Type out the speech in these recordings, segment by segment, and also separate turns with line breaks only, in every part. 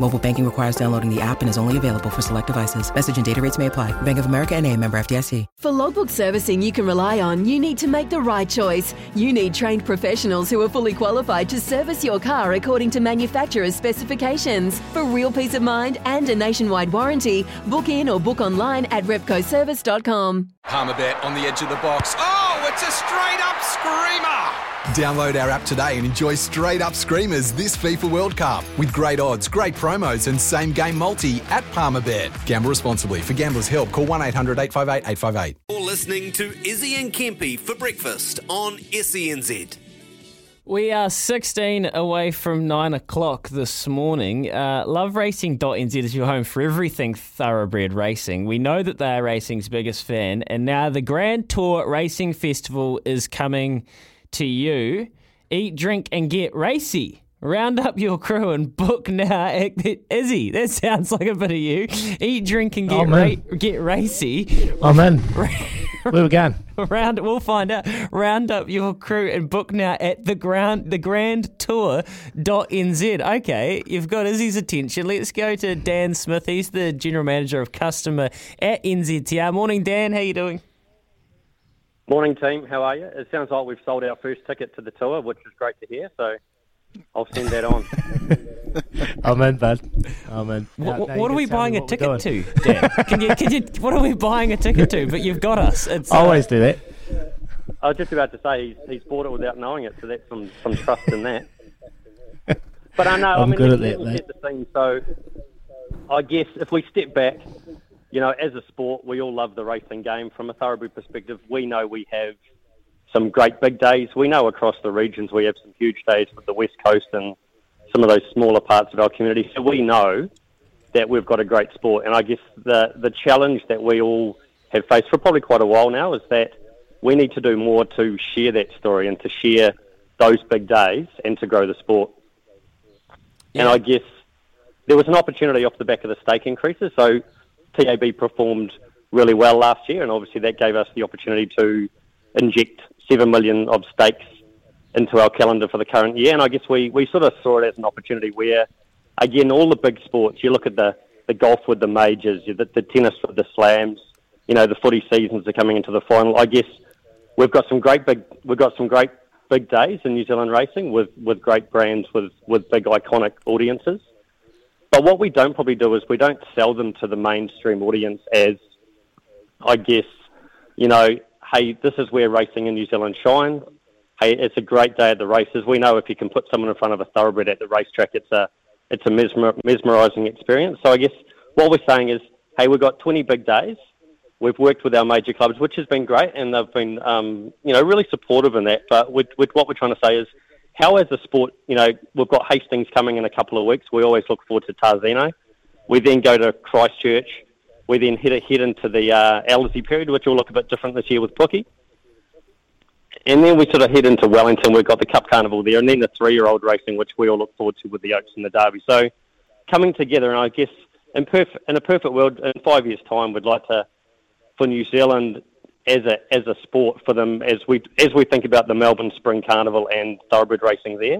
Mobile banking requires downloading the app and is only available for select devices. Message and data rates may apply. Bank of America and a member FDIC.
For logbook servicing you can rely on, you need to make the right choice. You need trained professionals who are fully qualified to service your car according to manufacturer's specifications. For real peace of mind and a nationwide warranty, book in or book online at repcoservice.com.
Palmerbet on the edge of the box. Oh, it's a straight up screamer!
Download our app today and enjoy straight up screamers this FIFA World Cup with great odds, great promos, and same game multi at Palmerbet. Gamble responsibly. For gamblers' help, call 1 800 858 858.
You're listening to Izzy and Kempy for breakfast on SENZ.
We are 16 away from 9 o'clock this morning. Uh, LoveRacing.nz is your home for everything thoroughbred racing. We know that they are racing's biggest fan, and now the Grand Tour Racing Festival is coming to you. Eat, drink, and get racy. Round up your crew and book now. At Izzy, that sounds like a bit of you. Eat, drink, and get
Oh,
ra- get racy.
Oh man, where we going?
Round, we'll find out. Round up your crew and book now at the ground, the Grand Tour NZ. Okay, you've got Izzy's attention. Let's go to Dan Smith. He's the general manager of customer at NZTR. Morning, Dan. How you doing?
Morning, team. How are you? It sounds like we've sold our first ticket to the tour, which is great to hear. So I'll send that on.
I'm in, bud. I'm in.
What, what, what are we buying a ticket to, Dan? Can you, can you, what are we buying a ticket to? But you've got us. It's, uh,
Always do that.
I was just about to say he's, he's bought it without knowing it, so that's some, some trust in that. But I know, I
I'm
mean,
good at that, mate.
the thing. So I guess if we step back, you know, as a sport, we all love the racing game. From a thoroughbred perspective, we know we have some great big days. We know across the regions we have some huge days with the West Coast and some of those smaller parts of our community. So we know that we've got a great sport. And I guess the the challenge that we all have faced for probably quite a while now is that we need to do more to share that story and to share those big days and to grow the sport. And I guess there was an opportunity off the back of the stake increases. So TAB performed really well last year, and obviously that gave us the opportunity to inject seven million of stakes into our calendar for the current year. And I guess we, we sort of saw it as an opportunity where, again, all the big sports, you look at the, the golf with the majors, the, the tennis with the slams, you know, the footy seasons are coming into the final. I guess we've got some great big we've got some great big days in New Zealand racing with, with great brands with, with big iconic audiences. But what we don't probably do is we don't sell them to the mainstream audience as, I guess, you know, hey, this is where racing in New Zealand shine. Hey, it's a great day at the races. We know if you can put someone in front of a thoroughbred at the racetrack, it's a it's a mesmer, mesmerising experience. So I guess what we're saying is, hey, we've got 20 big days. We've worked with our major clubs, which has been great, and they've been, um, you know, really supportive in that. But with, with what we're trying to say is, how as a sport, you know, we've got Hastings coming in a couple of weeks. We always look forward to Tarzino. We then go to Christchurch. We then head head into the uh, Ellerslie period, which will look a bit different this year with Brookie. And then we sort of head into Wellington. We've got the Cup Carnival there, and then the three-year-old racing, which we all look forward to with the Oaks and the Derby. So coming together, and I guess in, perf- in a perfect world, in five years' time, we'd like to, for New Zealand as a as a sport, for them as we as we think about the Melbourne Spring Carnival and thoroughbred racing there,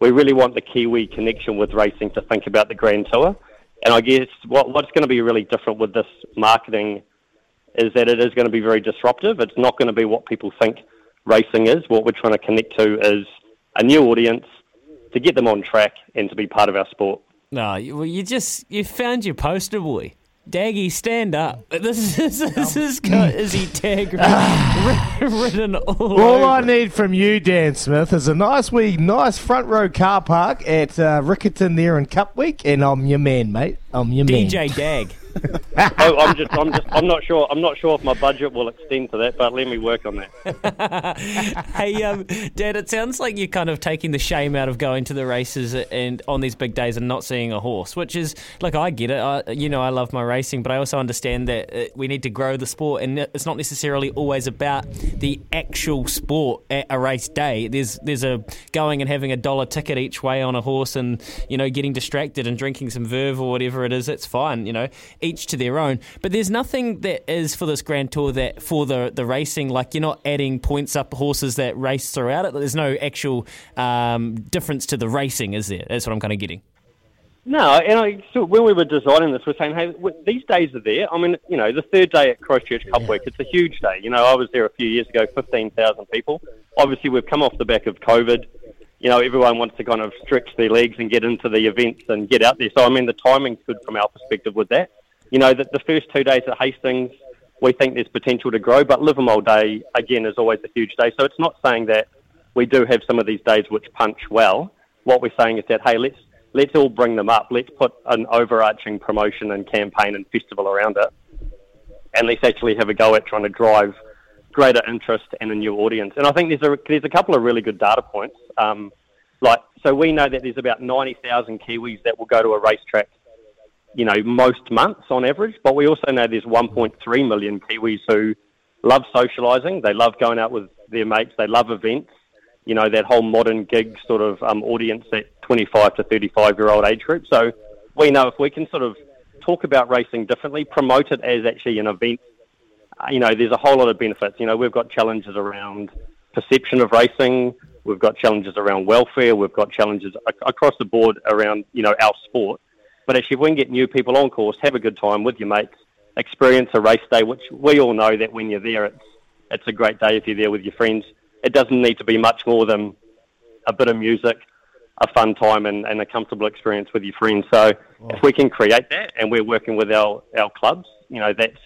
we really want the Kiwi connection with racing to think about the Grand Tour. And I guess what what's going to be really different with this marketing is that it is going to be very disruptive. It's not going to be what people think racing is. What we're trying to connect to is a new audience to get them on track and to be part of our sport.
No, well, you just you found your poster boy. Daggy, stand up. This is this is got Izzy tag written, all,
All
over.
I need from you, Dan Smith, is a nice wee, nice front row car park at uh, Riccarton there in Cup Week, and I'm your man, mate. I'm your man.
DJ Dag.
oh, I'm just, I'm just, I'm not sure. I'm not sure if my budget will extend to that, but let me work on that.
hey, um, Dad, it sounds like you're kind of taking the shame out of going to the races and on these big days and not seeing a horse, which is like I get it. I, you know, I love my racing, but I also understand that uh, we need to grow the sport, and it's not necessarily always about the actual sport at a race day. There's there's a going and having a dollar ticket each way on a horse, and you know, getting distracted and drinking some verve or whatever it is. It's fine, you know, each to their own. But there's nothing that is for this Grand Tour that for the the racing, like you're not adding points up horses that race throughout it. There's no actual um, difference to the racing, is there? That's what I'm kind of getting.
No, and I so when we were designing this, we're saying, hey, w- these days are there. I mean, you know, the third day at Christchurch Cup Week, it's a huge day. You know, I was there a few years ago, fifteen thousand people. Obviously, we've come off the back of COVID. You know, everyone wants to kind of stretch their legs and get into the events and get out there. So, I mean, the timing's good from our perspective with that. You know, that the first two days at Hastings, we think there's potential to grow, but Livamol Day again is always a huge day. So it's not saying that we do have some of these days which punch well. What we're saying is that hey, let's let's all bring them up. Let's put an overarching promotion and campaign and festival around it, and let's actually have a go at trying to drive greater interest and a new audience. And I think there's a there's a couple of really good data points. Um, like so, we know that there's about ninety thousand Kiwis that will go to a racetrack you know, most months on average. But we also know there's 1.3 million Kiwis who love socialising. They love going out with their mates. They love events. You know, that whole modern gig sort of um, audience, that 25 to 35 year old age group. So we know if we can sort of talk about racing differently, promote it as actually an event, uh, you know, there's a whole lot of benefits. You know, we've got challenges around perception of racing. We've got challenges around welfare. We've got challenges ac- across the board around, you know, our sport. But actually, if we can get new people on course, have a good time with your mates, experience a race day, which we all know that when you're there, it's it's a great day if you're there with your friends. It doesn't need to be much more than a bit of music, a fun time, and, and a comfortable experience with your friends. So if we can create that, and we're working with our, our clubs, you know, that's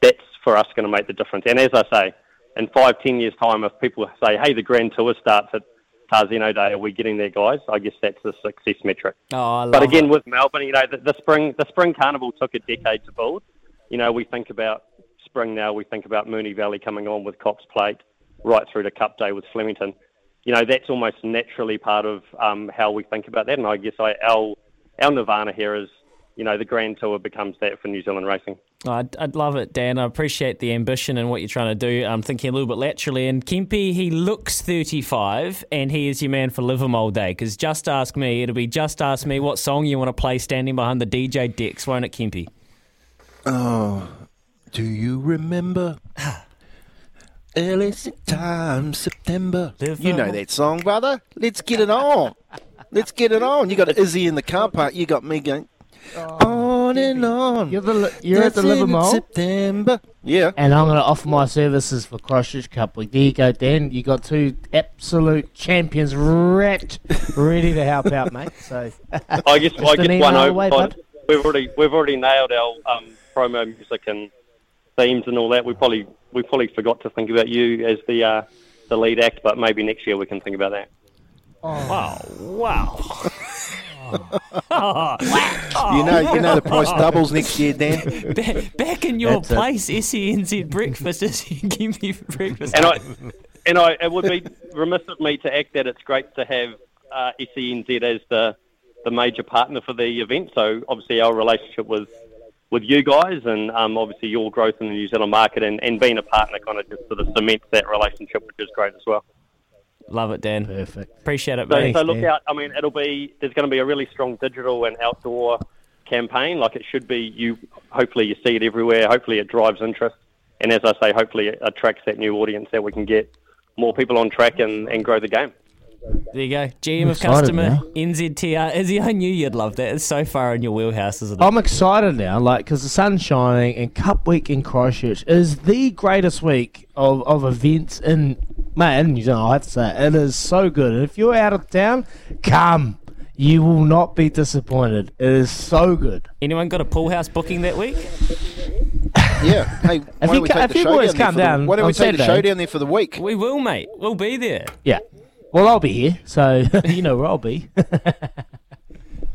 that's for us going to make the difference. And as I say, in five, ten years' time, if people say, "Hey, the Grand Tour starts at Tarzino Day, are we getting there, guys?" I guess that's the success metric.
Oh,
But again,
it.
with Melbourne, you know, the, the spring the spring carnival took a decade to build. You know, we think about spring now. We think about Moonee Valley coming on with Cox Plate, right through to Cup Day with Flemington. You know, that's almost naturally part of um, how we think about that. And I guess I, our our nirvana here is, you know, the Grand Tour becomes that for New Zealand racing.
I'd, I'd love it, Dan. I appreciate the ambition and what you're trying to do. I'm thinking a little bit laterally. And Kempe, he looks 35, and he is your man for Livamol Day. Because just ask me, it'll be just ask me what song you want to play standing behind the DJ decks, won't it, Kempe?
Oh, do you remember? Early time, September. You know that song, brother. Let's get it on. Let's get it on. You got Izzy in the car park. You got me going on and on.
You're, the, you're at the
Let's
Livamol.
September. Yeah.
And I'm going to offer my services for Christchurch Cup Week. There you go, Dan. You got two absolute champions wrapped, ready to help out, mate. So
I guess I
an
guess one
over. away, bud.
We've already we've already nailed our um, promo music and themes and all that. We probably we probably forgot to think about you as the uh, the lead act, but maybe next year we can think about that.
Wow. Wow.
You know, you know the price doubles next year, Dan.
Back, back in your
That's it.
place, SENZ breakfast is Kempe for breakfast.
And I and I it would be remiss of me to act that it's great to have uh, SENZ as the the major partner for the event. So obviously our relationship with with you guys and um, obviously your growth in the New Zealand market and, and being a partner kind of just sort of cements that relationship, which is great as well.
Love it, Dan.
Perfect.
Appreciate it,
So,
mate.
so look out. I mean, it'll be there's going to be a really strong digital and outdoor campaign, like it should be. You hopefully you see it everywhere. Hopefully it drives interest, and as I say, hopefully it attracts that new audience that we can get more people on track and, and grow the game.
There you go. GM of customer,
now.
NZTR. Izzy, I knew you'd love that. It's so far in your wheelhouse, isn't it?
I'm excited now, like, because the sun's shining and Cup Week in Christchurch is the greatest week of, of events in, mate, in New Zealand, I have to say. It is so good. And if you're out of town, come. You will not be disappointed. It is so good.
Anyone got a pool house booking that week?
Yeah. Hey, why
you
don't we
ca-
take
if
the
you
show
boys
down there
come
for the-
down
Why don't we
on
take the show
Saturday-
down there for the week?
We will, mate. We'll be there.
Yeah. Well, I'll be here, so you know where I'll be.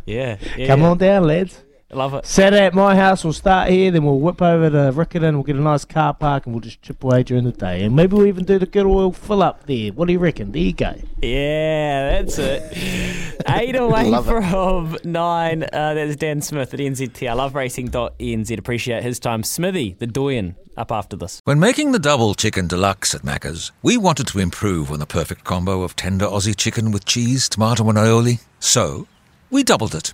Yeah. yeah
Come on down, lads.
Love it.
Saturday at my house, we'll start here, then we'll whip over to Riccarton, we'll get a nice car park, and we'll just chip away during the day. And maybe we'll even do the good oil fill up there. What do you reckon? There you go.
Yeah, that's it. Eight away
Love it.
from nine. Uh, that's Dan Smith at NZT. I love racing.nz. Appreciate his time. Smithy, the doyen, up after this.
When making the double chicken deluxe at Macca's, we wanted to improve on the perfect combo of tender Aussie chicken with cheese, tomato, and aioli. So, we doubled it.